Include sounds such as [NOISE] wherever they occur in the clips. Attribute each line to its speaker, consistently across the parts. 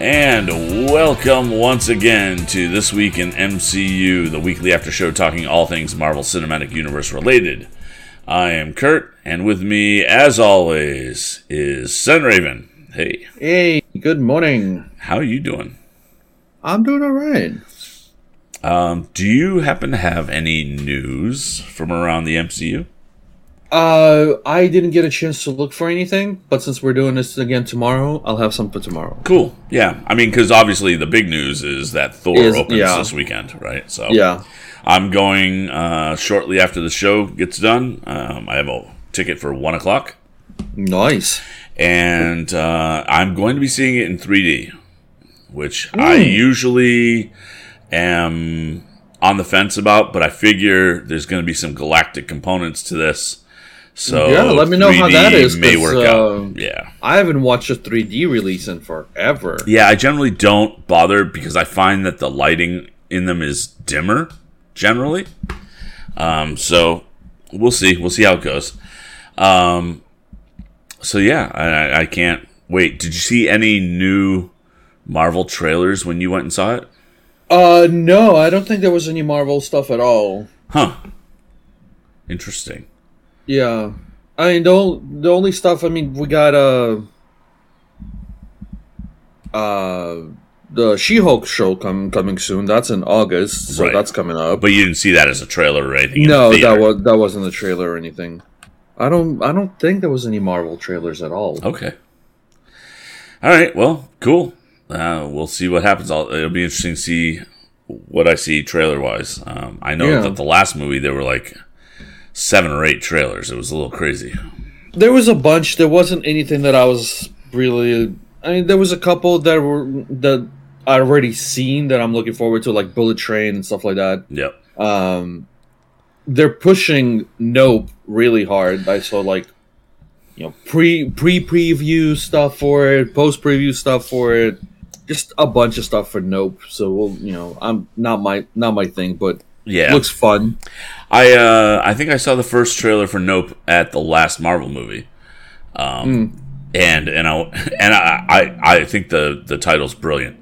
Speaker 1: And welcome once again to This Week in MCU, the weekly after show talking all things Marvel Cinematic Universe related. I am Kurt, and with me, as always, is Sunraven. Hey,
Speaker 2: Hey, good morning.
Speaker 1: how are you doing?
Speaker 2: I'm doing all right.
Speaker 1: Um, do you happen to have any news from around the MCU?
Speaker 2: Uh, I didn't get a chance to look for anything, but since we're doing this again tomorrow, I'll have some for tomorrow.
Speaker 1: Cool. Yeah, I mean, because obviously the big news is that Thor
Speaker 2: Is-
Speaker 1: opens
Speaker 2: yeah.
Speaker 1: this weekend, right? So
Speaker 2: Yeah.
Speaker 1: I'm going uh, shortly after the show gets done. Um, I have a ticket for one o'clock,
Speaker 2: Nice.
Speaker 1: and uh, I'm going to be seeing it in 3D, which I
Speaker 2: Hmm.
Speaker 1: usually am on the fence about, but I figure there's going to be some galactic components to this. So
Speaker 2: Yeah, let me know how that is,
Speaker 1: May work
Speaker 2: uh,
Speaker 1: out. Yeah.
Speaker 2: I haven't watched a 3D release in forever.
Speaker 1: Yeah, I generally don't bother because I find that the lighting in them is dimmer generally. Um, so we'll see. We'll see how it goes. Um, so yeah, I- I can't wait. Did you see any new Marvel trailers when you went and saw it?
Speaker 2: Uh, no, I don't think there was any Marvel stuff at all.
Speaker 1: Huh. Interesting.
Speaker 2: Yeah. I mean, the, ol- the only stuff, I mean, we got, uh, uh, the She-Hulk show com- coming soon. That's in August, so
Speaker 1: Right.
Speaker 2: that's coming up.
Speaker 1: But you didn't see that as a trailer or anything?
Speaker 2: no,
Speaker 1: the
Speaker 2: that was that wasn't a trailer or anything. I don't I don't think there was any Marvel trailers at all.
Speaker 1: Okay. All right. Well, cool. Uh, we'll see what happens. I'll, it'll be interesting to see what I see trailer wise. Um, I know
Speaker 2: Yeah.
Speaker 1: that the last movie they were like seven or eight trailers. It was a little crazy.
Speaker 2: There was a bunch. There wasn't anything that I was really. I mean, there was a couple that were that I already seen that I'm looking forward to, like Bullet Train and stuff like that.
Speaker 1: Yep.
Speaker 2: Um, they're pushing Nope really hard. I saw like, you know, pre pre preview stuff for it, post preview stuff for it, just a bunch of stuff for Nope. So we'll, you know, I'm not my not my thing, but
Speaker 1: Yeah.
Speaker 2: looks fun.
Speaker 1: I uh, I think I saw the first trailer for Nope at the last Marvel movie. Um, and and I and I, I I think the the title's brilliant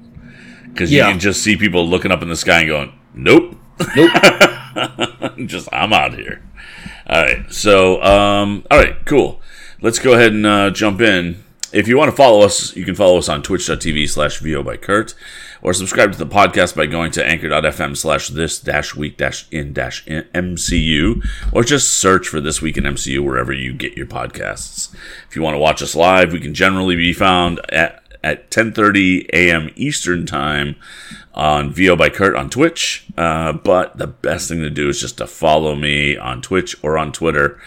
Speaker 1: because
Speaker 2: Yeah.
Speaker 1: you can just see people looking up in the sky and going, "Nope."
Speaker 2: Nope. [LAUGHS]
Speaker 1: just I'm out here. All right. So, um, all right, cool. Let's go ahead and uh, jump in. If you want to follow us, you can follow us on twitch.tv slash VO by Kurt or subscribe to the podcast by going to anchor.fm slash this dash week dash in dash MCU or just search for this week in MCU wherever you get your podcasts. If you want to watch us live, we can generally be found at at 10:30 a.m. Eastern time on VO by Kurt on Twitch. Uh, but the best thing to do is just to follow me on Twitch or on Twitter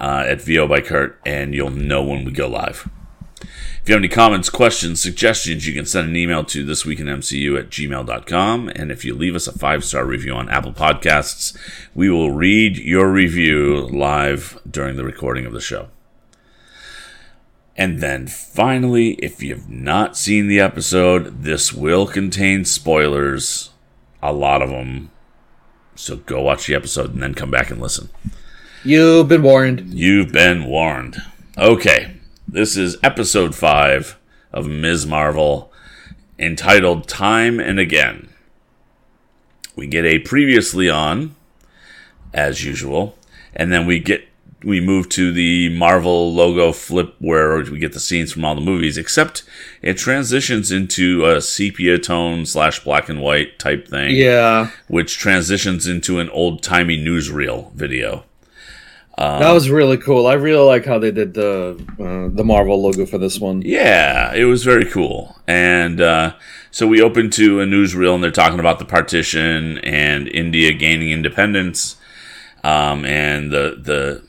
Speaker 1: uh, at VO by Kurt, and you'll know when we go live. If you have any comments, questions, suggestions, you can send an email to thisweekinmcu at gmail.com. And if you leave us a five star review on Apple Podcasts, we will read your review live during the recording of the show. And then finally, if you've not seen the episode, this will contain spoilers, a lot of them. So go watch the episode and then come back and listen.
Speaker 2: You've been warned.
Speaker 1: You've been warned. Okay, this is episode 5 of Ms. Marvel entitled Time and Again. We get a previously on, as usual, and then we get we move to the Marvel logo flip where we get the scenes from all the movies, except it transitions into a sepia tone slash black and white type thing
Speaker 2: Yeah,
Speaker 1: which transitions into an old timey newsreel video.
Speaker 2: That was really cool. I really like how they did the uh, the Marvel logo for this one.
Speaker 1: Yeah, it was very cool. And uh, so we open to a newsreel, and they're talking about the partition and India gaining independence, um, and the the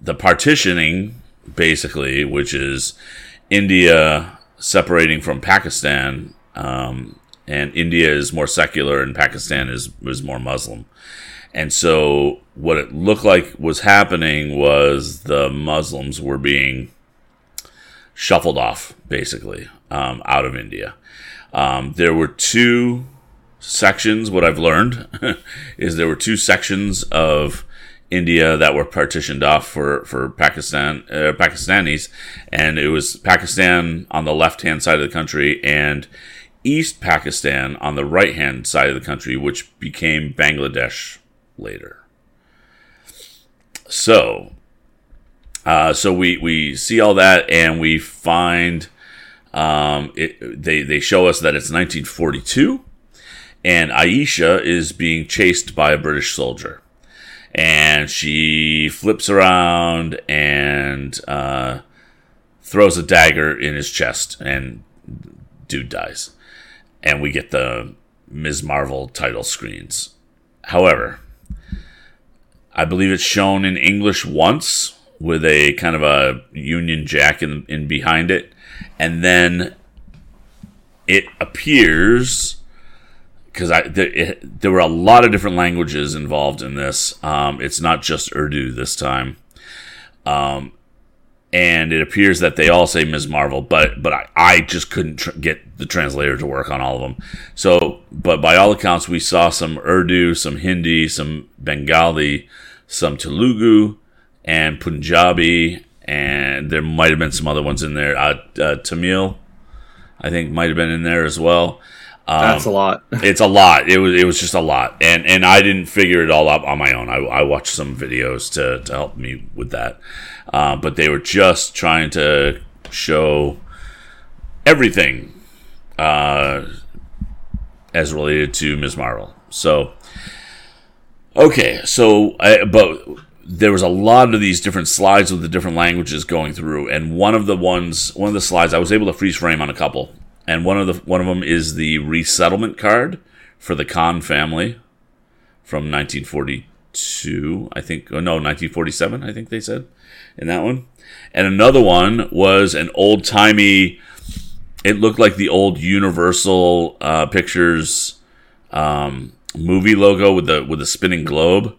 Speaker 1: the partitioning, basically, which is India separating from Pakistan. Um, and India is more secular, and Pakistan is was more Muslim. And so, what it looked like was happening was the Muslims were being shuffled off, basically, um, out of India. Um, there were two sections. What I've learned [LAUGHS] is there were two sections of India that were partitioned off for for Pakistan uh, Pakistanis, and it was Pakistan on the left hand side of the country and East Pakistan on the right hand side of the country, which became Bangladesh later. So, uh, so we, we see all that and we find um, it, they, they show us that it's 1942 and Aisha is being chased by a British soldier. And she flips around and uh, throws a dagger in his chest, and dude dies. And we get the Ms. Marvel title screens. However, I believe it's shown in English once with a kind of a Union Jack in, in behind it, and then it appears because I there, it, there, were a lot of different languages involved in this. Um, it's not just Urdu this time, um, and it appears that they all say Ms. Marvel, but but I, I just couldn't tr- get the translator to work on all of them. So, but by all accounts, we saw some Urdu, some Hindi, some Bengali, some Telugu, and Punjabi, and there might have been some other ones in there. Uh, uh, Tamil, I think, might have been in there as well.
Speaker 2: Um, That's a lot. [LAUGHS] [LAUGHS]
Speaker 1: it's a lot. It was it was just a lot, and and I didn't figure it all out on my own. I, I watched some videos to to help me with that, uh, but they were just trying to show everything uh, as related to Ms. Marvel. So okay, so I, but there was a lot of these different slides with the different languages going through, and one of the ones, one of the slides, I was able to freeze frame on a couple, and one of the one of them is the resettlement card for the Khan family from 1942, I think. Oh no, 1947, I think they said in that one. And another one was an old timey. It looked like the old Universal uh, Pictures um, movie logo with the with the spinning globe,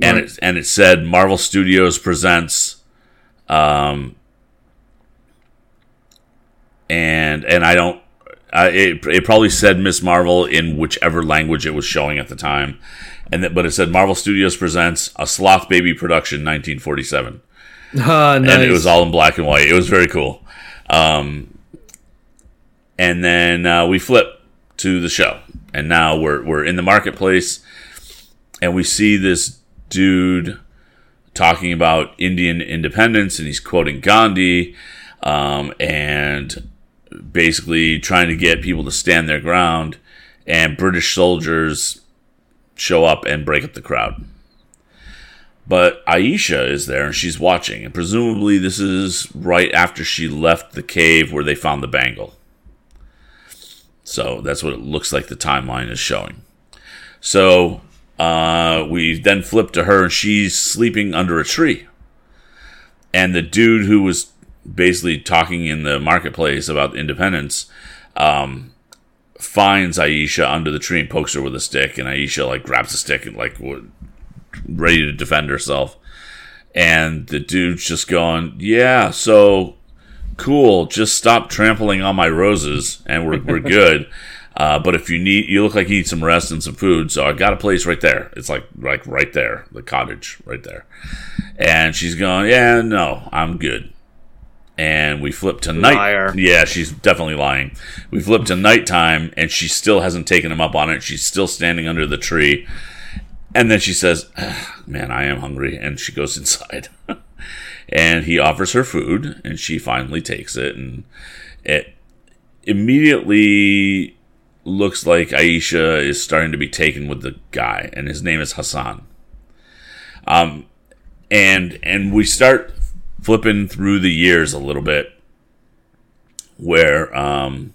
Speaker 1: and it and it said Marvel Studios presents um, and and I don't. I, it, it probably said Miss Marvel in whichever language it was showing at the time, and that, but it said Marvel Studios presents a Sloth Baby production, 1947, [LAUGHS]
Speaker 2: ah, nice.
Speaker 1: and it was all in black and white. It was very cool. Um, and then uh, we flip to the show, and now we're we're in the marketplace, and we see this dude talking about Indian independence, and he's quoting Gandhi, um, and basically trying to get people to stand their ground, and British soldiers show up and break up the crowd. But Aisha is there and she's watching, and presumably this is right after she left the cave where they found the bangle. So that's what it looks like the timeline is showing. So uh, we then flip to her and she's sleeping under a tree. And the dude who was basically talking in the marketplace about independence, um, finds Aisha under the tree and pokes her with a stick, and Aisha like grabs the stick and like ready to defend herself. And the dude's just going, "Yeah, so cool. Just stop trampling on my roses, and we're we're [LAUGHS] good." Uh, but if you need, you look like you need some rest and some food. So I got a place right there. It's like like right there, the cottage right there. And she's going, yeah, no, I'm good and we flip to night. Yeah, she's definitely lying. We flip to nighttime, and she still hasn't taken him up on it. She's still standing under the tree, and then she says, ah, "Man, I am hungry," and she goes [LAUGHS] inside. and he offers her food, and she finally takes it, and it immediately looks like Aisha is starting to be taken with the guy, and his name is Hassan. Um, and and we start flipping through the years a little bit where um,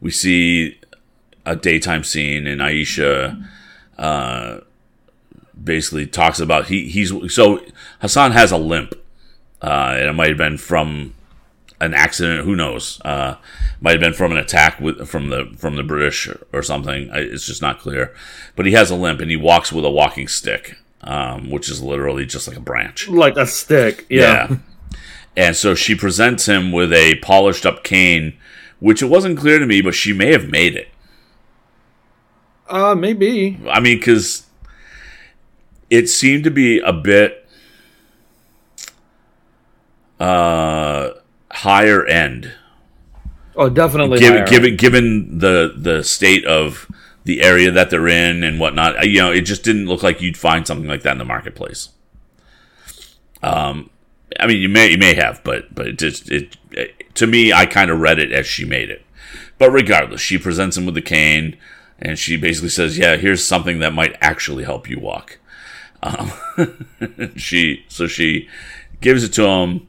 Speaker 1: we see a daytime scene and Aisha uh, basically talks about he he's so Hassan has a limp uh, and it might have been from an accident who knows uh, might have been from an attack with from the from the British or something it's just not clear but he has a limp and he walks with a walking stick um, which is literally just like a branch
Speaker 2: like a stick yeah. yeah.
Speaker 1: And so she presents him with a polished up cane, which it wasn't clear to me, but she may have made it.
Speaker 2: Uh, maybe.
Speaker 1: I mean, because it seemed to be a bit uh, higher end
Speaker 2: Oh, definitely.
Speaker 1: given given given the the state of the area that they're in and whatnot, you know, it just didn't look like you'd find something like that in the marketplace. Um, I mean, you may you may have, but but it just it, it to me, I kind of read it as she made it. But regardless, she presents him with the cane, and she basically says, "Yeah, here's something that might actually help you walk." Um, [LAUGHS] she so she gives it to him,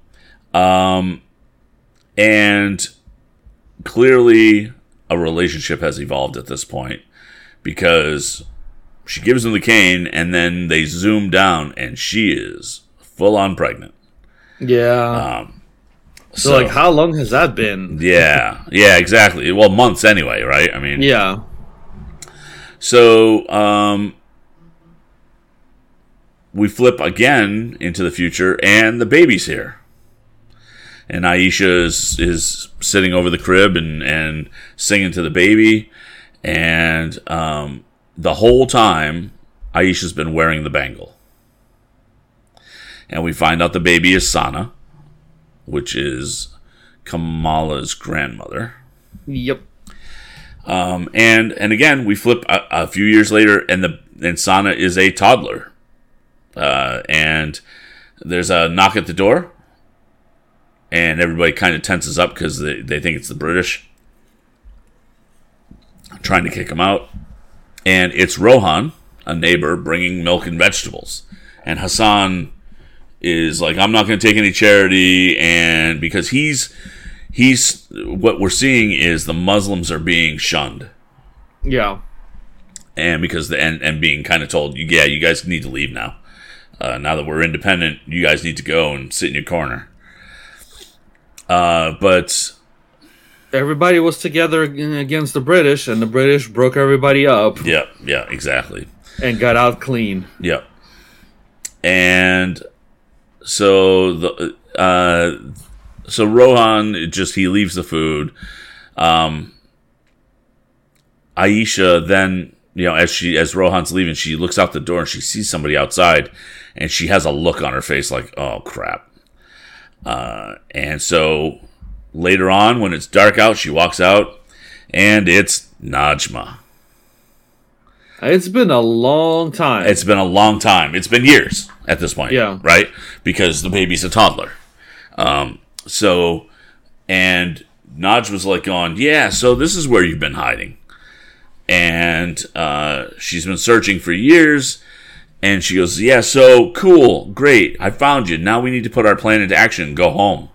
Speaker 1: um, and clearly a relationship has evolved at this point because she gives him the cane and then they zoom down and she is full on pregnant.
Speaker 2: Yeah.
Speaker 1: So,
Speaker 2: so, like, how long has that been?
Speaker 1: yeah, yeah, exactly. Well, months anyway, right? I mean,
Speaker 2: Yeah.
Speaker 1: So um, we flip again into the future, and the baby's here. And Aisha is, is sitting over the crib and, and singing to the baby. And um, the whole time, Aisha's been wearing the bangle. And we find out the baby is Sana, which is Kamala's grandmother.
Speaker 2: Yep.
Speaker 1: Um, and and again, we flip a, a few years later, and the and Sana is a toddler, uh, and there's a knock at the door, and everybody kind of tenses up because they, they think it's the British trying to kick him out, and it's Rohan, a neighbor, bringing milk and vegetables, and Hassan is like, I'm not going to take any charity, and because he's he's what we're seeing is the Muslims are being shunned,
Speaker 2: Yeah.
Speaker 1: and because the and, and being kind of told, yeah, you guys need to leave now. Uh, now that we're independent, you guys need to go and sit in your corner. Uh, but
Speaker 2: Everybody was together against the British, and the British broke everybody up
Speaker 1: yeah, yeah, exactly.
Speaker 2: and got out clean.
Speaker 1: Yep. And so the uh so Rohan it just he leaves the food. Um Aisha then, you know, as she as Rohan's leaving, she looks out the door and she sees somebody outside and she has a look on her face like, "Oh crap." Uh and so later on when it's dark out, she walks out and it's Najma.
Speaker 2: It's been a long time.
Speaker 1: It's been a long time. It's been years at this point.
Speaker 2: Yeah.
Speaker 1: Right? Because the baby's a toddler. Um, so, and Naj was like going, Yeah, so this is where you've been hiding. And uh, she's been searching for years. And she goes, Yeah, so cool. Great. I found you. Now we need to put our plan into action. Go home.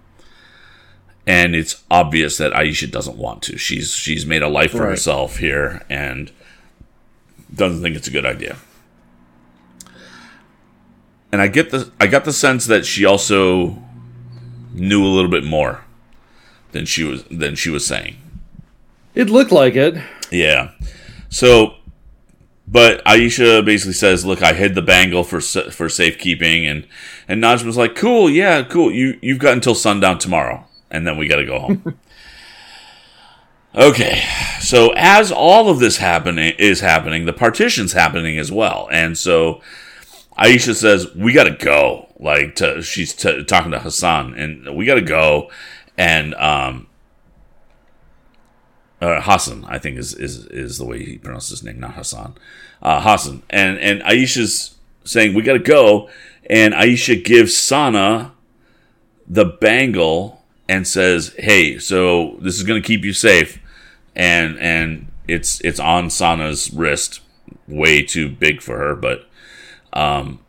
Speaker 1: And it's obvious that Aisha doesn't want to. She's she's made a life for
Speaker 2: Right.
Speaker 1: herself here and doesn't think it's a good idea. And I get the I got the sense that she also knew a little bit more than she was than she was saying.
Speaker 2: it looked like it.
Speaker 1: Yeah. So, but Aisha basically says, "Look, I hid the bangle for for safekeeping," and and Najma's like, "Cool, yeah, cool. You you've got until sundown tomorrow, and then we got to go home." [LAUGHS] okay, so as all of this happening is happening, the partition's happening as well, and so Aisha says, "We got to go." Like to, she's t- talking to Hassan, and we got to go, and um, uh, Hassan, I think is, is is the way he pronounced his name, not Hassan. Uh, Hassan, and and Aisha's saying we got to go, and Aisha gives Sana the bangle and says, "Hey, so this is going to keep you safe," and and it's it's on Sana's wrist, way too big for her, but um,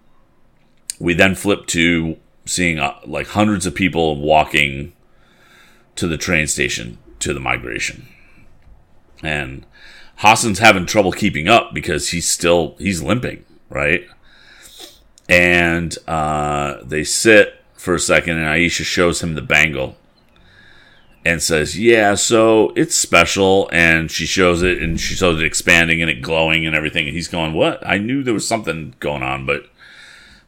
Speaker 1: we then flip to seeing uh, like hundreds of people walking to the train station to the migration and Hassan's having trouble keeping up because he's still he's limping, right? And uh, they sit for a second, and Aisha shows him the bangle and says, "Yeah, so it's special." And she shows it, and she shows it expanding and it glowing and everything. And he's going, "What? I knew there was something going on, but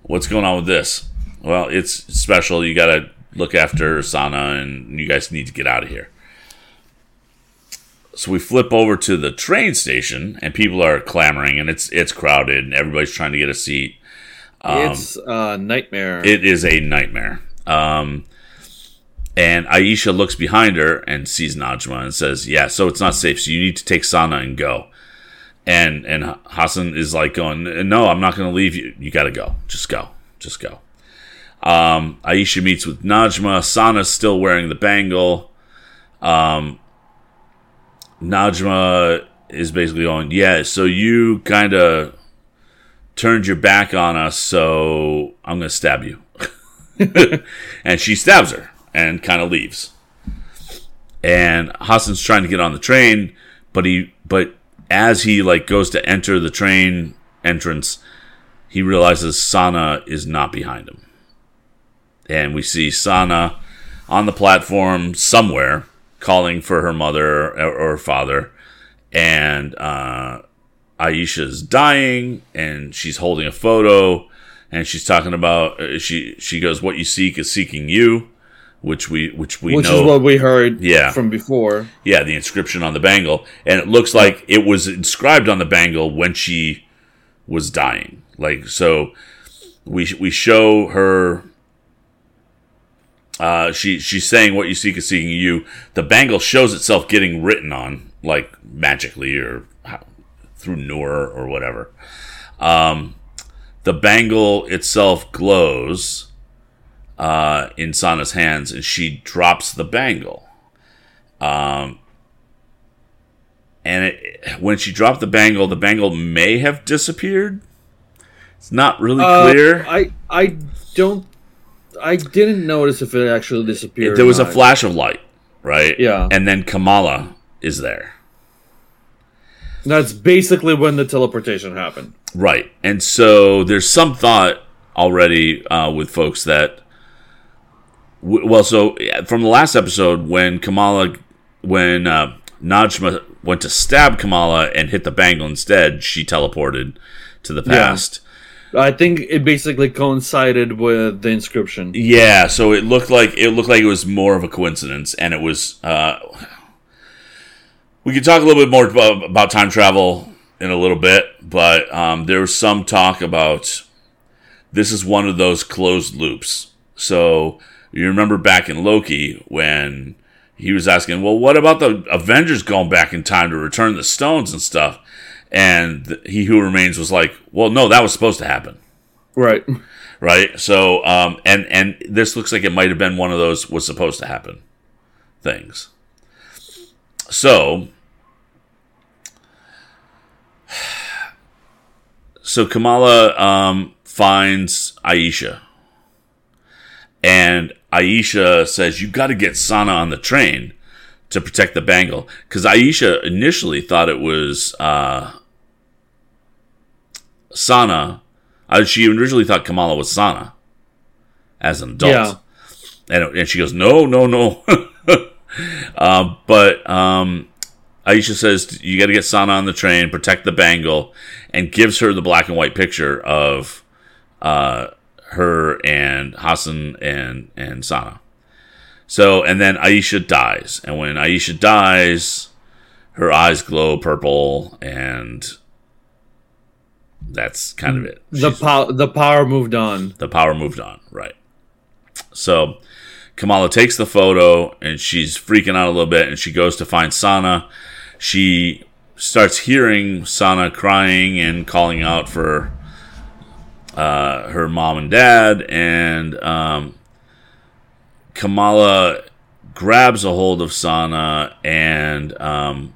Speaker 1: what's going on with this?" Well, it's special. You got to look after Sana, and you guys need to get out of here. So we flip over to the train station, and people are clamoring, and it's it's crowded, and everybody's trying to get a seat.
Speaker 2: it's a nightmare.
Speaker 1: It is a nightmare. Um, And Aisha looks behind her and sees Najma and says, "Yeah, so it's not safe. So you need to take Sana and go." And and Hassan is like going, "No, I'm not going to leave you. You got to go. Just go. Just go." Um, Aisha meets with Najma. Sana's still wearing the bangle. Um, Najma is basically going, "Yeah, so you kind of turned your back on us, so I'm going to stab you." [LAUGHS] and she stabs her and kind of leaves. And Hassan's trying to get on the train, but he but as he like goes to enter the train entrance, he realizes Sana is not behind him. And we see Sana on the platform somewhere calling for her mother or, or father. And uh, Aisha's dying and she's holding a photo and she's talking about uh, she she goes what you seek is seeking you which we which we
Speaker 2: Which
Speaker 1: know
Speaker 2: is what we heard
Speaker 1: Yeah.
Speaker 2: from before.
Speaker 1: yeah the inscription on the bangle and it looks like it was inscribed on the bangle when she was dying like so we we show her uh, she she's saying what you seek is seeking you. The bangle shows itself getting written on, like magically or how, through Noor or whatever. Um, the bangle itself glows uh, in Sana's hands, and she drops the bangle. Um, and it, when she dropped the bangle, the bangle may have disappeared. It's not really
Speaker 2: Uh,
Speaker 1: clear.
Speaker 2: I I don't. I didn't notice if it actually disappeared.
Speaker 1: there was a flash of light, right?
Speaker 2: Yeah.
Speaker 1: And then Kamala is there.
Speaker 2: That's basically when the teleportation happened.
Speaker 1: Right. And so there's some thought already uh, with folks that. w- Well, so from the last episode, when Kamala, when uh, Najma went to stab Kamala and hit the bangle instead, she teleported to the past.
Speaker 2: I think it basically coincided with the inscription.
Speaker 1: Yeah, so it looked like it looked like it was more of a coincidence, and it was. Uh, we could talk a little bit more about, about time travel in a little bit, but um, there was some talk about this is one of those closed loops. So you remember back in Loki when he was asking, "Well, what about the Avengers going back in time to return the stones and stuff?" And he who remains was like, "Well, no, that was supposed to happen."
Speaker 2: Right.
Speaker 1: right? So, um, and and this looks like it might have been one of those was supposed to happen things. So, [SIGHS] so Kamala um, finds Aisha, and Aisha says, "You got to get Sana on the train." To protect the bangle, because Aisha initially thought it was uh, Sana uh, she originally thought Kamala was Sana as an adult.
Speaker 2: Yeah.
Speaker 1: And, and she goes, no, no, no. um, [LAUGHS] but um, Aisha says, you got to get Sana on the train, protect the bangle, and gives her the black and white picture of uh, her and Hassan and, and Sana. So, and then Aisha dies. And when Aisha dies, her eyes glow purple, and that's kind of it.
Speaker 2: The power the power moved on.
Speaker 1: the power moved on, right? So Kamala takes the photo and she's freaking out a little bit and she goes to find Sana. She starts hearing Sana crying and calling out for uh, her mom and dad, and um, Kamala grabs a hold of Sana and um,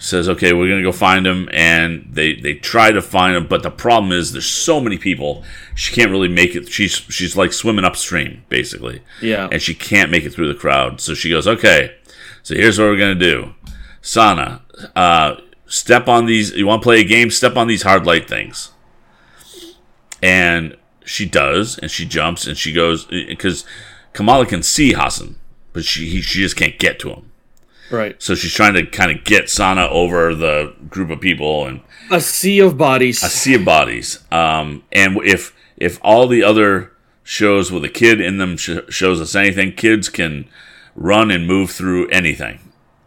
Speaker 1: says, "Okay, we're gonna go find him." And they they try to find him, but the problem is there's so many people. She can't really make it. She's she's like swimming upstream, basically,
Speaker 2: Yeah.
Speaker 1: and she can't make it through the crowd. So she goes, "Okay, so here's what we're gonna do, Sana. Uh, step on these. You want to play a game? Step on these hard light things." And she does, and she jumps, and she goes because Kamala can see Hassan, but she he, she just can't get to him.
Speaker 2: Right.
Speaker 1: So she's trying to kind of get Sana over the group of people and
Speaker 2: A sea of bodies.
Speaker 1: a sea of bodies. Um, and if if all the other shows with a kid in them sh- shows us anything, kids can run and move through anything.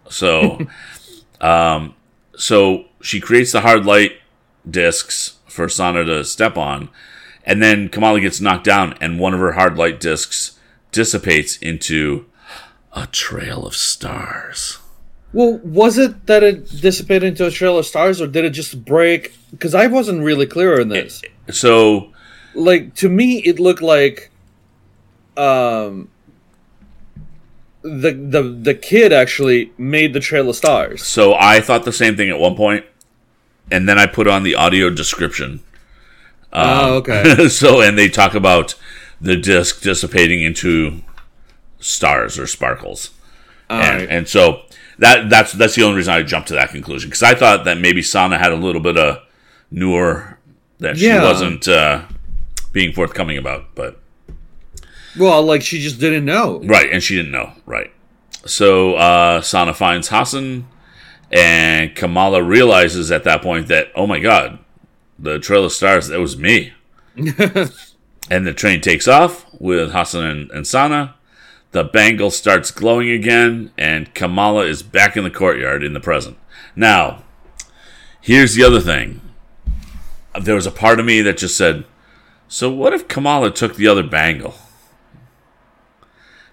Speaker 1: So, [LAUGHS] um, so she creates the hard light discs for Sana to step on, and then Kamala gets knocked down, and one of her hard light discs dissipates into a trail of stars.
Speaker 2: Well, was it that it dissipated into a trail of stars, or did it just break? Because I wasn't really clear on this.
Speaker 1: So
Speaker 2: like to me, it looked like, um, the the the kid actually made the trail of stars.
Speaker 1: So I thought the same thing at one point, and then I put on the audio description.
Speaker 2: Oh, okay. [LAUGHS]
Speaker 1: so and they talk about the disc dissipating into stars or sparkles, and,
Speaker 2: Alright.
Speaker 1: and so that that's that's the only reason I jumped to that conclusion because I thought that maybe Sana had a little bit of Noor that she wasn't uh, being forthcoming about, but
Speaker 2: Well, like she just didn't know.
Speaker 1: Right, and she didn't know. Right. So uh, Sana finds Hassan, and Kamala realizes at that point that, oh my god, the Trail of Stars, that was me. [LAUGHS] and the train takes off with Hassan and, and Sana. The bangle starts glowing again, and Kamala is back in the courtyard in the present. Now, here's the other thing. There was a part of me that just said, so what if Kamala took the other bangle?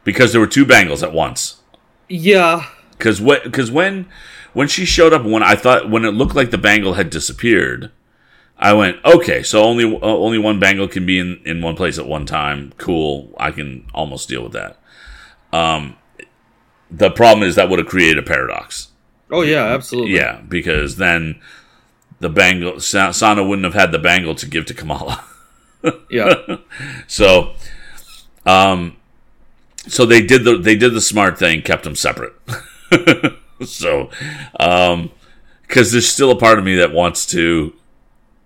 Speaker 1: because there were two bangles at once.
Speaker 2: Yeah,
Speaker 1: Because what? Because when when she showed up, when I thought when it looked like the bangle had disappeared, I went, okay, so only uh, only one bangle can be in in one place at one time. Cool, I can almost deal with that. Um, the problem is that would have created a paradox.
Speaker 2: Oh yeah, absolutely.
Speaker 1: Yeah, because then the bangle Sana wouldn't have had the bangle to give to Kamala. [LAUGHS]
Speaker 2: Yeah.
Speaker 1: So, um, so they did the they did the smart thing, kept them separate. [LAUGHS] so, um, because there's still a part of me that wants to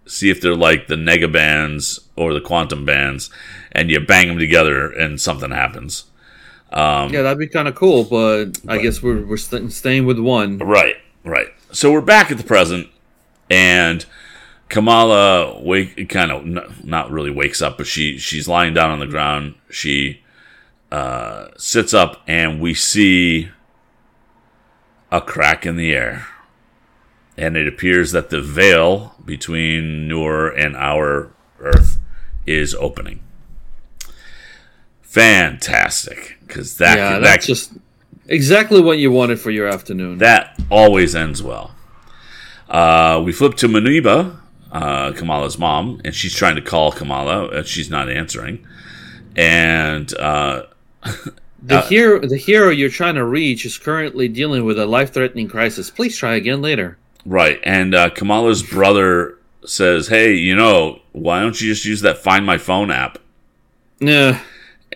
Speaker 1: see if they're like the nega bands or the quantum bands, and you bang them together and something happens.
Speaker 2: Yeah, that'd be kind of cool, but I guess we're we're st- staying with one.
Speaker 1: Right, right. So we're back at the present, and Kamala wake kind of n- not really wakes up, but she she's lying down on the ground. She uh, sits up, and we see a crack in the air, and it appears that the veil between Nur and our Earth is opening. Fantastic, because that
Speaker 2: yeah,
Speaker 1: that
Speaker 2: that's just exactly what you wanted for your afternoon.
Speaker 1: that always ends well. Uh, we flip to Muniba, uh, Kamala's mom, and she's trying to call Kamala. And she's not answering. And uh, [LAUGHS]
Speaker 2: the hero, the hero you're trying to reach, is currently dealing with a life-threatening crisis. Please try again later.
Speaker 1: right, and uh, Kamala's brother says, "Hey, you know, why don't you just use that Find My Phone app?"
Speaker 2: Yeah,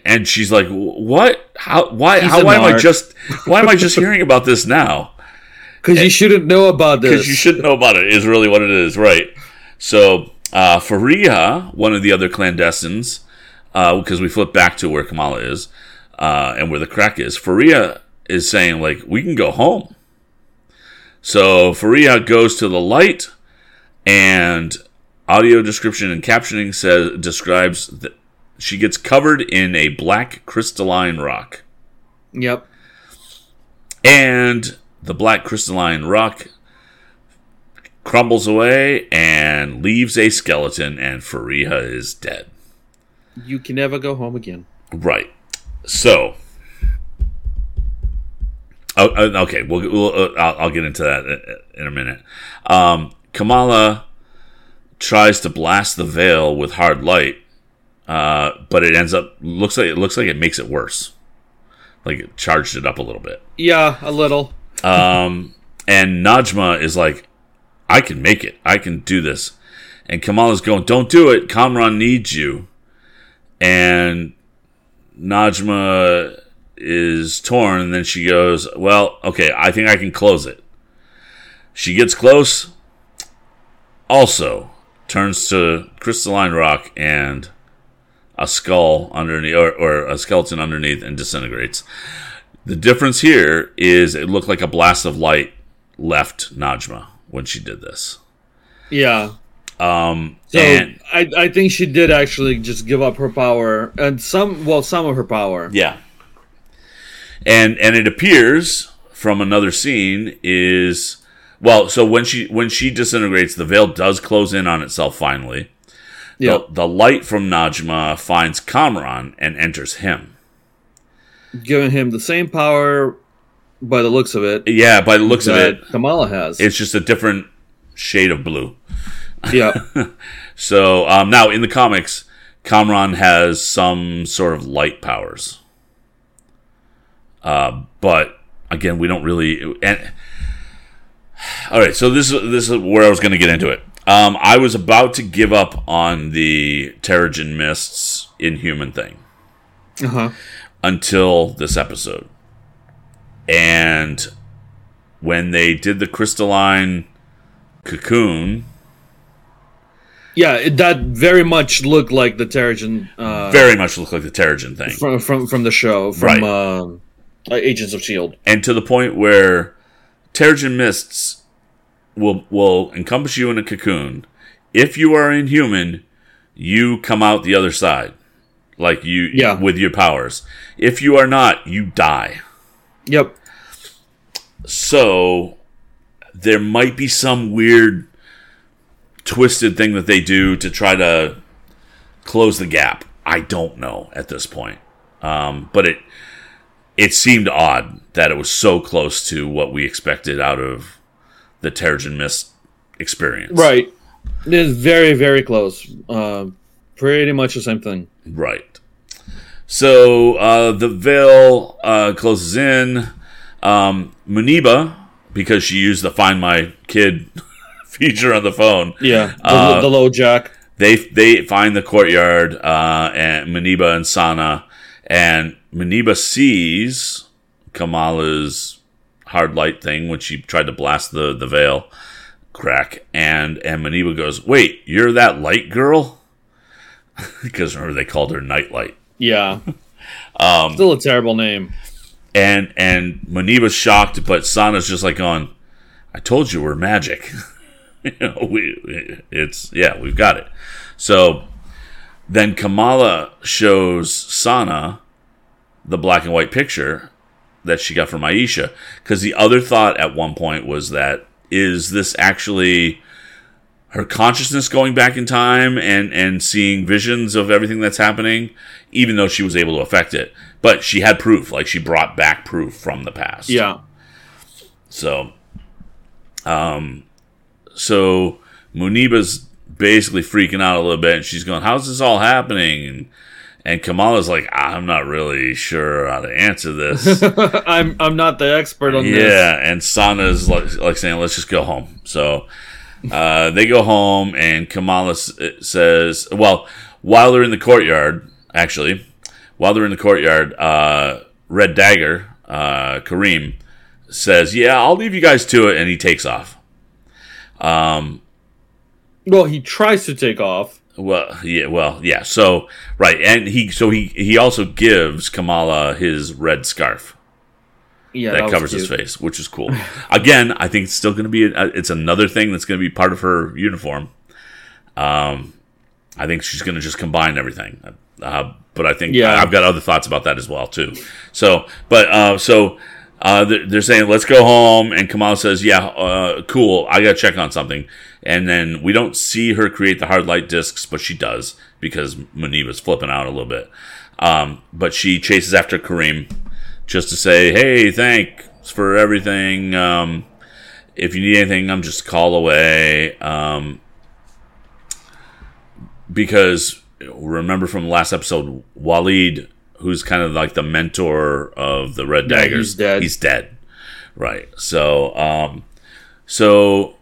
Speaker 1: And she's like, "What? How? Why?
Speaker 2: He's
Speaker 1: how? Why am I just? Why am I just [LAUGHS] hearing about this now?"
Speaker 2: because you shouldn't know about this.
Speaker 1: because you shouldn't know about it is really what it is, right? So uh, Fariha, one of the other clandestines, because we flip back to where Kamala is uh, and where the crack is. Fariha is saying like we can go home. So Fariha goes to the light, and audio description and captioning says describes that she gets covered in a black crystalline rock.
Speaker 2: Yep.
Speaker 1: And the black crystalline rock crumbles away and leaves a skeleton, and Fariha is dead.
Speaker 2: You can never go home again.
Speaker 1: Right. So. Oh, uh, okay, we'll, we'll uh, I'll, I'll get into that in a minute. Um, Kamala tries to blast the veil with hard light, uh, but it ends up looks like it looks like it makes it worse. Like it charged it up a little bit.
Speaker 2: Yeah, a little.
Speaker 1: Um, [LAUGHS] and Najma is like, I can make it. I can do this. And Kamala's going, Don't do it. Kamran needs you. And Najma is torn. And then she goes, Well, okay, I think I can close it. She gets close. Also, turns to crystalline rock and a skull underneath, or, or a skeleton underneath, and disintegrates. The difference here is it looked like a blast of light left Najma when she did this.
Speaker 2: Yeah.
Speaker 1: Um,
Speaker 2: So
Speaker 1: and
Speaker 2: I, I think she did actually just give up her power and some well some of her power.
Speaker 1: yeah, and and it appears from another scene is well. So when she when she disintegrates, the veil does close in on itself finally.
Speaker 2: Yeah.
Speaker 1: The, the light from Najma finds Kamran and enters him.
Speaker 2: giving him the same power by the looks of it
Speaker 1: Yeah, by the looks of it,
Speaker 2: Kamala has.
Speaker 1: it's just a different shade of blue.
Speaker 2: yeah, [LAUGHS]
Speaker 1: So um, now in the comics, Kamran has some sort of light powers. Uh, but again, we don't really. And [SIGHS] all right, so this is this is where I was going to get into it. Um, I was about to give up on the Terrigen Mists Inhuman thing
Speaker 2: uh huh.
Speaker 1: until this episode, and when they did the crystalline cocoon,
Speaker 2: Yeah, it, that very much looked like the Terrigen uh,
Speaker 1: very much looked like the Terrigen thing.
Speaker 2: from from from the show from
Speaker 1: Right.
Speaker 2: um, uh, Agents of Shield.
Speaker 1: and to the point where Terrigen mists will will encompass you in a cocoon. If you are inhuman, you come out the other side, like you
Speaker 2: Yeah.
Speaker 1: with your powers. If you are not, you die.
Speaker 2: Yep.
Speaker 1: So there might be some weird twisted thing that they do to try to close the gap. I don't know at this point. Um, but it it seemed odd that it was so close to what we expected out of the Terrigen Mist experience.
Speaker 2: Right. It's very very close. Uh, pretty much the same thing.
Speaker 1: Right. So uh, the veil uh, closes in. Um, Muniba, because she used the Find My Kid [LAUGHS] feature on the phone,
Speaker 2: Yeah. The,
Speaker 1: Uh,
Speaker 2: the low jack.
Speaker 1: they they find the courtyard uh, and Muniba and Sana, and Muniba sees Kamala's hard light thing when she tried to blast the the veil crack, and and Muniba goes, "Wait, you're that light girl?" [LAUGHS] because remember they called her Nightlight.
Speaker 2: Yeah. [LAUGHS]
Speaker 1: Um,
Speaker 2: Still a terrible name.
Speaker 1: and and Muniba's shocked, but Sana's just like on, "I told you we're magic." [LAUGHS] you know, we it's yeah, we've got it. So then Kamala shows Sana the black and white picture that she got from Aisha because the other thought at one point was that is this actually her consciousness going back in time and and seeing visions of everything that's happening even though she was able to affect it? But she had proof like she brought back proof from the past.
Speaker 2: Yeah.
Speaker 1: so um so Muniba's basically freaking out a little bit and she's going how's this all happening? And and Kamala's like I'm not really sure how to answer this [LAUGHS]
Speaker 2: I'm I'm not the expert on this.
Speaker 1: yeah, and Sana's like, like saying, "Let's just go home." So uh, they go home, and Kamala s- says, "Well, while they're in the courtyard, actually, while they're in the courtyard, uh, Red Dagger, uh, Kareem, says, "Yeah, I'll leave you guys to it," and he takes off. Um,
Speaker 2: Well, he tries to take off.
Speaker 1: Well, yeah, well, yeah. So right, and he so he he also gives Kamala his red scarf.
Speaker 2: Yeah,
Speaker 1: that
Speaker 2: was
Speaker 1: covers his face, which is cool. [LAUGHS] Again, I think it's still going to be a, it's another thing that's going to be part of her uniform. Um, I think she's going to just combine everything. Uh, but I think
Speaker 2: Yeah.
Speaker 1: I've got other thoughts about that as well too. So, but uh, so uh, they're, saying let's go home, and Kamala says, "Yeah, uh, cool. I got to check on something." And then we don't see her create the hard light discs, but she does because Muniba's flipping out a little bit. Um, but she chases after Kareem just to say, "Hey, thanks for everything. Um, if you need anything, I'm just call away." Um, because remember from last episode, Waleed, who's kind of like the mentor of the Red
Speaker 2: Yeah,
Speaker 1: Daggers,
Speaker 2: he's dead.
Speaker 1: He's dead, right? So, um, so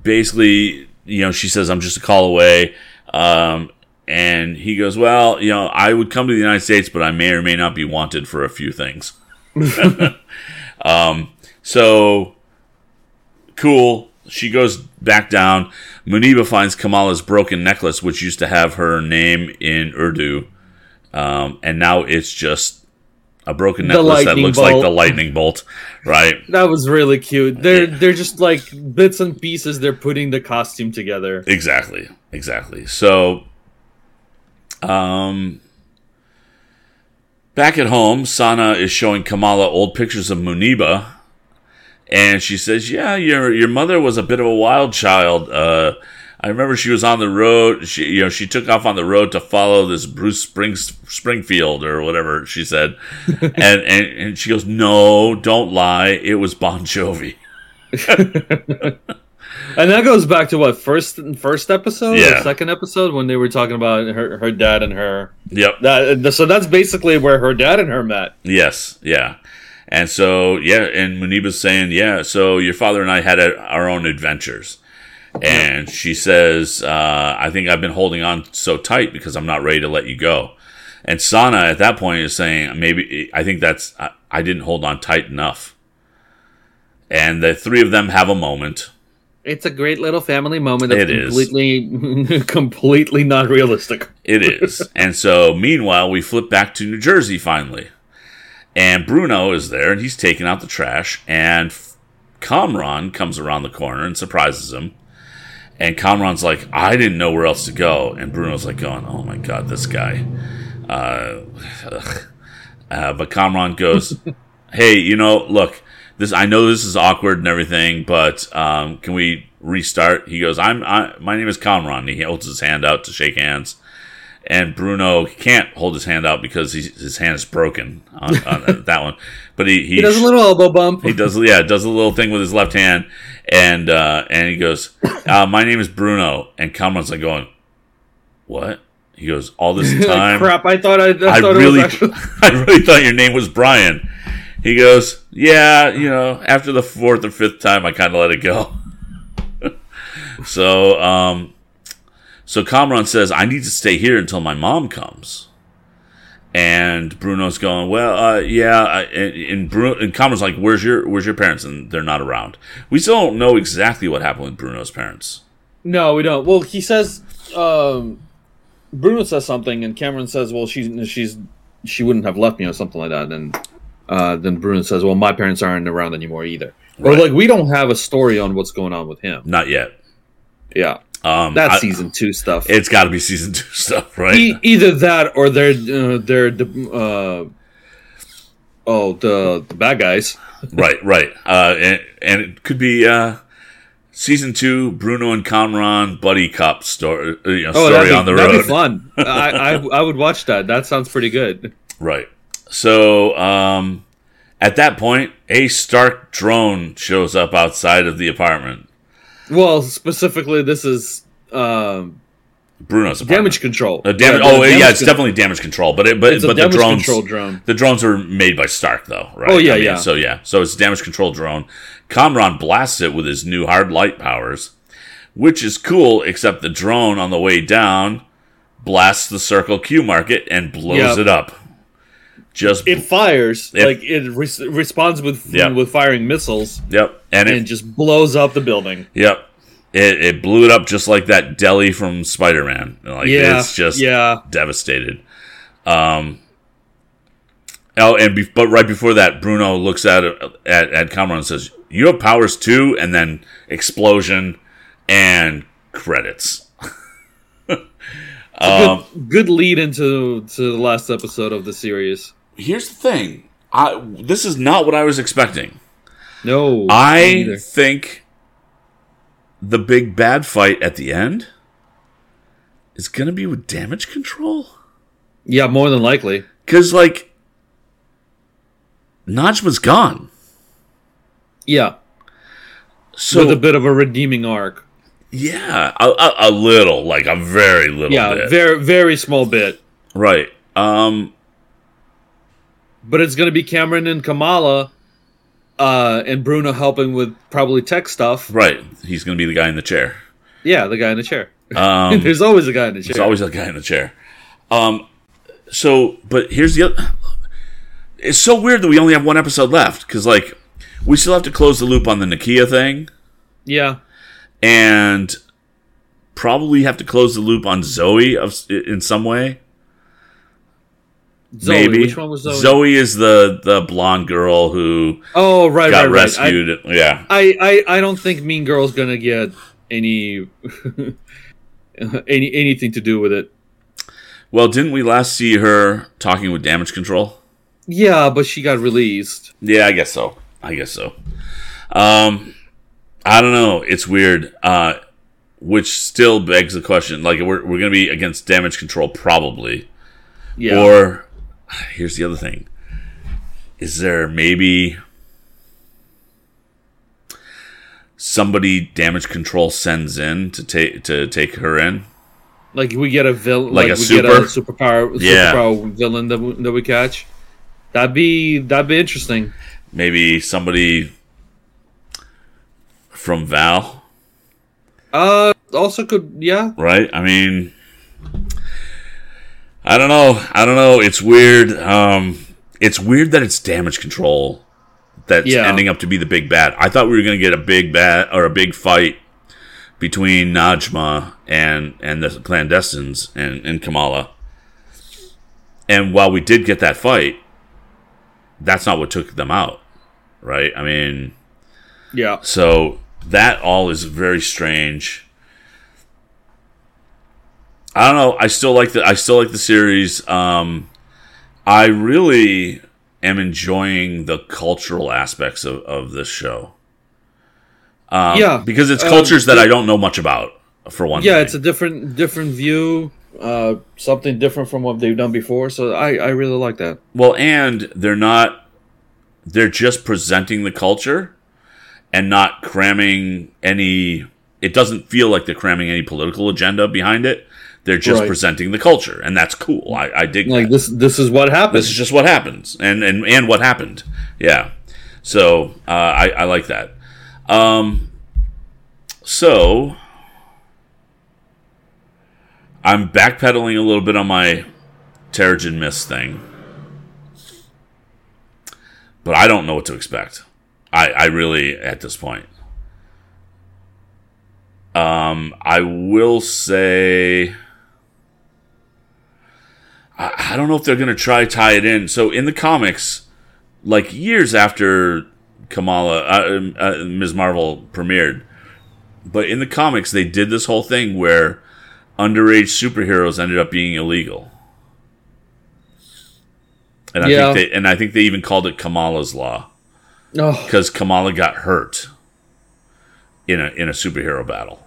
Speaker 1: basically, you know, she says, "I'm just a call away." Um, and he goes, "Well, you know, I would come to the United States, but I may or may not be wanted for a few things." [LAUGHS] [LAUGHS] um, so cool. She goes back down. Muniba finds Kamala's broken necklace, which used to have her name in Urdu, um, and now it's just a broken necklace that looks like the lightning bolt, right? [LAUGHS]
Speaker 2: That was really cute. They're they're just like bits and pieces. They're putting the costume together.
Speaker 1: Exactly, exactly. So, um, back at home, Sana is showing Kamala old pictures of Muniba, and she says, "Yeah, your your mother was a bit of a wild child. Uh, I remember she was on the road. She, you know, she took off on the road to follow this Bruce Springs, Springfield or whatever she said, [LAUGHS] and, and and she goes, "No, don't lie. It was Bon Jovi." [LAUGHS]
Speaker 2: And that goes back to what first first episode,
Speaker 1: Yeah.
Speaker 2: or second episode when they were talking about her her dad and her.
Speaker 1: Yep.
Speaker 2: That so that's basically where her dad and her met.
Speaker 1: Yes. Yeah. And so yeah, and Muniba's saying, yeah. So your father and I had a, our own adventures, and she says, uh, I think I've been holding on so tight because I'm not ready to let you go. And Sana at that point is saying, maybe I think that's I, I didn't hold on tight enough. And the three of them have a moment.
Speaker 2: It's a great little family moment. That's
Speaker 1: It is.
Speaker 2: completely [LAUGHS] completely not realistic.
Speaker 1: It is. [LAUGHS] and so, meanwhile, we flip back to New Jersey finally. And Bruno is there and he's taking out the trash. And Kamran comes around the corner and surprises him. And Kamran's like, I didn't know where else to go. And Bruno's like, going, Oh my God, this guy. Uh, [LAUGHS] uh, but Kamran goes, [LAUGHS] Hey, you know, look, this I know this is awkward and everything, but um, can we restart? He goes, I'm I, my name is Kamran. He holds his hand out to shake hands and Bruno can't hold his hand out because he's, his hand is broken on, on [LAUGHS] that one. But he he,
Speaker 2: He does a little elbow bump.
Speaker 1: he does yeah does a little thing with his left hand, and uh, and he goes, [COUGHS] uh, "My name is Bruno," and Kamran's like going, "What?" He goes, "All this [LAUGHS] time,
Speaker 2: Crap! I thought I, I,
Speaker 1: I
Speaker 2: thought
Speaker 1: really,
Speaker 2: it was actually. [LAUGHS]
Speaker 1: I really thought your name was Brian." He goes, "Yeah, you know, after the fourth or fifth time, I kind of let it go." so, um, so Kamran says, "I need to stay here until my mom comes." And Bruno's going, "Well, uh, yeah." I- And, and Bruno and Kamran's like, "Where's your Where's your parents?" And they're not around. We still don't know exactly what happened with Bruno's parents.
Speaker 2: No, we don't. Well, he says um, Bruno says something, and Kamran says, "Well, she's she's she wouldn't have left me or something like that." And uh, then Bruno says, "Well, my parents aren't around anymore either." Or like we don't have a story on what's going on with him.
Speaker 1: Not yet.
Speaker 2: Yeah,
Speaker 1: Um,
Speaker 2: that's
Speaker 1: I-
Speaker 2: season two stuff.
Speaker 1: It's got to be season two [LAUGHS] stuff, right?
Speaker 2: E- either that or they're uh, they're uh, oh the the bad guys. [LAUGHS]
Speaker 1: right, right. Uh, and, and it could be uh, season two, Bruno and Kamran buddy cop story, uh, you know,
Speaker 2: Oh,
Speaker 1: story
Speaker 2: be,
Speaker 1: on the road.
Speaker 2: that'd be fun. [LAUGHS] I, I I would watch that. That sounds pretty good.
Speaker 1: Right. So um, at that point, a Stark drone shows up outside of the apartment.
Speaker 2: Well, specifically, this is um,
Speaker 1: Bruno's apartment.
Speaker 2: damage control.
Speaker 1: Uh.
Speaker 2: Yeah,
Speaker 1: oh,
Speaker 2: damage
Speaker 1: yeah, it's
Speaker 2: con-
Speaker 1: definitely damage control. But it, but
Speaker 2: It's a
Speaker 1: but the drones,
Speaker 2: control drone.
Speaker 1: the drones are made by Stark, though, right?
Speaker 2: Oh, yeah,
Speaker 1: I mean,
Speaker 2: yeah.
Speaker 1: So yeah, so it's a damage control drone. Kamran blasts it with his new hard light powers, which is cool. Except the drone on the way down blasts the Circle Q market and blows
Speaker 2: Yep.
Speaker 1: it up. Just
Speaker 2: It fires
Speaker 1: It-
Speaker 2: like it res- responds with
Speaker 1: Yeah.
Speaker 2: with firing missiles
Speaker 1: yep, and it
Speaker 2: just blows up the building.
Speaker 1: Yep. It, it blew it up just like that deli from Spider Man. Like
Speaker 2: Yeah,
Speaker 1: it's just
Speaker 2: yeah.
Speaker 1: devastated. Um Oh, and be, but right before that, Bruno looks at at at Kamran and says, "You have powers too," and then explosion and credits. Um,
Speaker 2: good, good lead into to the last episode of the series.
Speaker 1: Here's the thing: I this is not what I was expecting.
Speaker 2: No,
Speaker 1: I think the big bad fight at the end is going to be with damage control.
Speaker 2: yeah, more than likely.
Speaker 1: Because, like, Najma's gone.
Speaker 2: Yeah,
Speaker 1: So,
Speaker 2: with a bit of a redeeming arc.
Speaker 1: yeah, a, a, a little, like a very little
Speaker 2: Yeah,
Speaker 1: bit.
Speaker 2: very very small bit.
Speaker 1: right. Um,
Speaker 2: But it's going to be Kamran and Kamala, uh, and Bruno helping with probably tech stuff.
Speaker 1: right. He's going to be the guy in the chair.
Speaker 2: Yeah, the guy in the chair.
Speaker 1: Um, [LAUGHS]
Speaker 2: There's always a guy in the chair.
Speaker 1: There's always a guy in the chair. Um, so, but here's the other. It's so weird that we only have one episode left because, like, we still have to close the loop on the Nakia thing,
Speaker 2: yeah,
Speaker 1: and probably have to close the loop on Zoe of in some way.
Speaker 2: Zoe.
Speaker 1: Maybe
Speaker 2: Which one was Zoe?
Speaker 1: Zoe is the the blonde girl who
Speaker 2: Oh, right,
Speaker 1: got
Speaker 2: right, right. I-
Speaker 1: rescued. yeah,
Speaker 2: I, I, I don't think Mean Girl's gonna get any [LAUGHS] any anything to do with it.
Speaker 1: well, didn't we last see her talking with damage control?
Speaker 2: Yeah, but she got released.
Speaker 1: Yeah, I guess so. I guess so. Um, I don't know. It's weird. Uh, which still begs the question. Like we're we're gonna be against damage control probably,
Speaker 2: Yeah.
Speaker 1: or here's the other thing: is there maybe somebody damage control sends in to take to take her in?
Speaker 2: like we get a villain,
Speaker 1: Like
Speaker 2: like,
Speaker 1: a
Speaker 2: we
Speaker 1: super?
Speaker 2: get a superpower,
Speaker 1: Yeah.
Speaker 2: superpower villain that we, that we catch. That'd be that'd be interesting.
Speaker 1: Maybe somebody from Val,
Speaker 2: Uh, also could yeah.
Speaker 1: right? I mean, I don't know. I don't know. It's weird. Um, it's weird that it's damage control that's
Speaker 2: Yeah.
Speaker 1: ending up to be the big bad. I thought we were going to get a big bad or a big fight between Najma and and the clandestines and, and Kamala. And while we did get that fight, that's not what took them out, right? I mean,
Speaker 2: Yeah.
Speaker 1: so that all is very strange. I don't know. I still like the I still like the series. Um, I really am enjoying the cultural aspects of, of this show. Um,
Speaker 2: Yeah,
Speaker 1: because it's
Speaker 2: um,
Speaker 1: cultures that I don't know much about. For one,
Speaker 2: Yeah,
Speaker 1: thing.
Speaker 2: it's a different different view, uh, something different from what they've done before. So I I really like that.
Speaker 1: Well, and they're not they're just presenting the culture and not cramming any it doesn't feel like they're cramming any political agenda behind it. They're just
Speaker 2: Right.
Speaker 1: presenting the culture, and that's cool. I, I dig
Speaker 2: Like
Speaker 1: that.
Speaker 2: this this is what happens.
Speaker 1: This is just what happens, and and, and what happened. Yeah. So uh, I, I like that. Um, so I'm backpedaling a little bit on my Terrigen Mist thing, but I don't know what to expect. I, I really at this point. Um, I will say. I, I don't know if they're going to try tie it in. So in the comics, like years after Kamala, uh, uh, Ms. Marvel premiered, but in the comics they did this whole thing where underage superheroes ended up being illegal. And I
Speaker 2: Yeah.
Speaker 1: think they and I think they even called it Kamala's law
Speaker 2: oh,
Speaker 1: because Kamala got hurt in a in a superhero battle,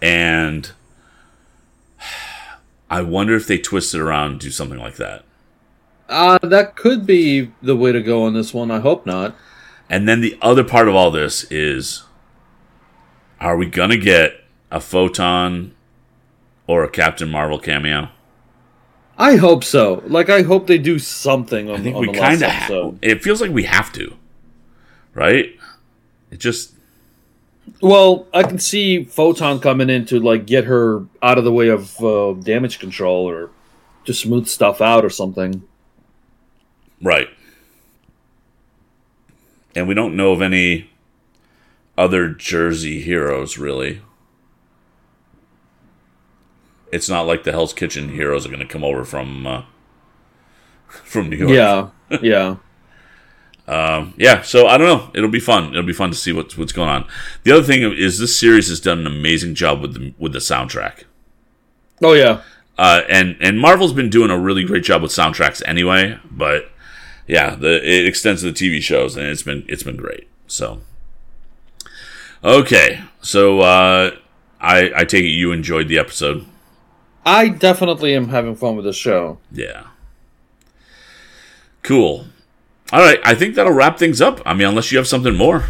Speaker 1: and I wonder if they twist it around and do something like that.
Speaker 2: uh, that could be the way to go on this one. I hope not.
Speaker 1: And then the other part of all this is, are we gonna get a photon or a Captain Marvel cameo?
Speaker 2: I hope so. Like I hope they do something on,
Speaker 1: I think
Speaker 2: on
Speaker 1: we
Speaker 2: the last
Speaker 1: kind of.
Speaker 2: episode.
Speaker 1: it feels like we have to, right? It just
Speaker 2: Well, I can see Photon coming in to like get her out of the way of uh, damage control or to smooth stuff out or something.
Speaker 1: Right. And we don't know of any other Jersey heroes, really. It's not like the Hell's Kitchen heroes are going to come over from uh, [LAUGHS] from New York.
Speaker 2: Yeah, yeah.
Speaker 1: Um, yeah. So I don't know. It'll be fun. It'll be fun to see what's what's going on. The other thing is this series has done an amazing job with the with the soundtrack.
Speaker 2: Oh yeah.
Speaker 1: Uh, and and Marvel's been doing a really great job with soundtracks anyway, but yeah, the it extends to the TV shows and it's been it's been great. So okay, so uh, I I take it you enjoyed the episode.
Speaker 2: I definitely am having fun with the show.
Speaker 1: Yeah, cool. All right, I think that'll wrap things up. I mean, unless you have something more.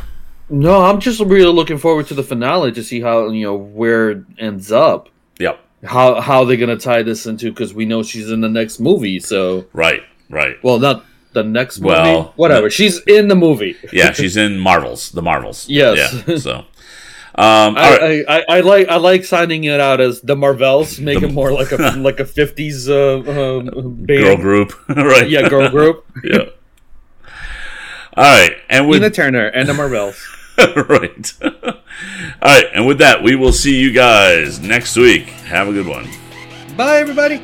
Speaker 2: No, I'm just really looking forward to the finale to see how you know where it ends up.
Speaker 1: Yep.
Speaker 2: How how they're gonna tie this into because we know she's in the next movie. So
Speaker 1: Right. Right.
Speaker 2: well, not the next movie.
Speaker 1: Well,
Speaker 2: whatever.
Speaker 1: no-
Speaker 2: She's in the movie. [LAUGHS]
Speaker 1: Yeah, she's in Marvels, the Marvels.
Speaker 2: Yes.
Speaker 1: Yeah. [LAUGHS] So. Um,
Speaker 2: I,
Speaker 1: right.
Speaker 2: I, I, I like I like signing it out as the Marvels, make it more like a [LAUGHS] like a fifties uh, uh.
Speaker 1: Girl group. right.
Speaker 2: yeah, girl group.
Speaker 1: yeah. All right, and with
Speaker 2: Tina Turner and the Marvels. [LAUGHS]
Speaker 1: right. All right, and with that, we will see you guys next week. Have a good one.
Speaker 2: Bye, everybody.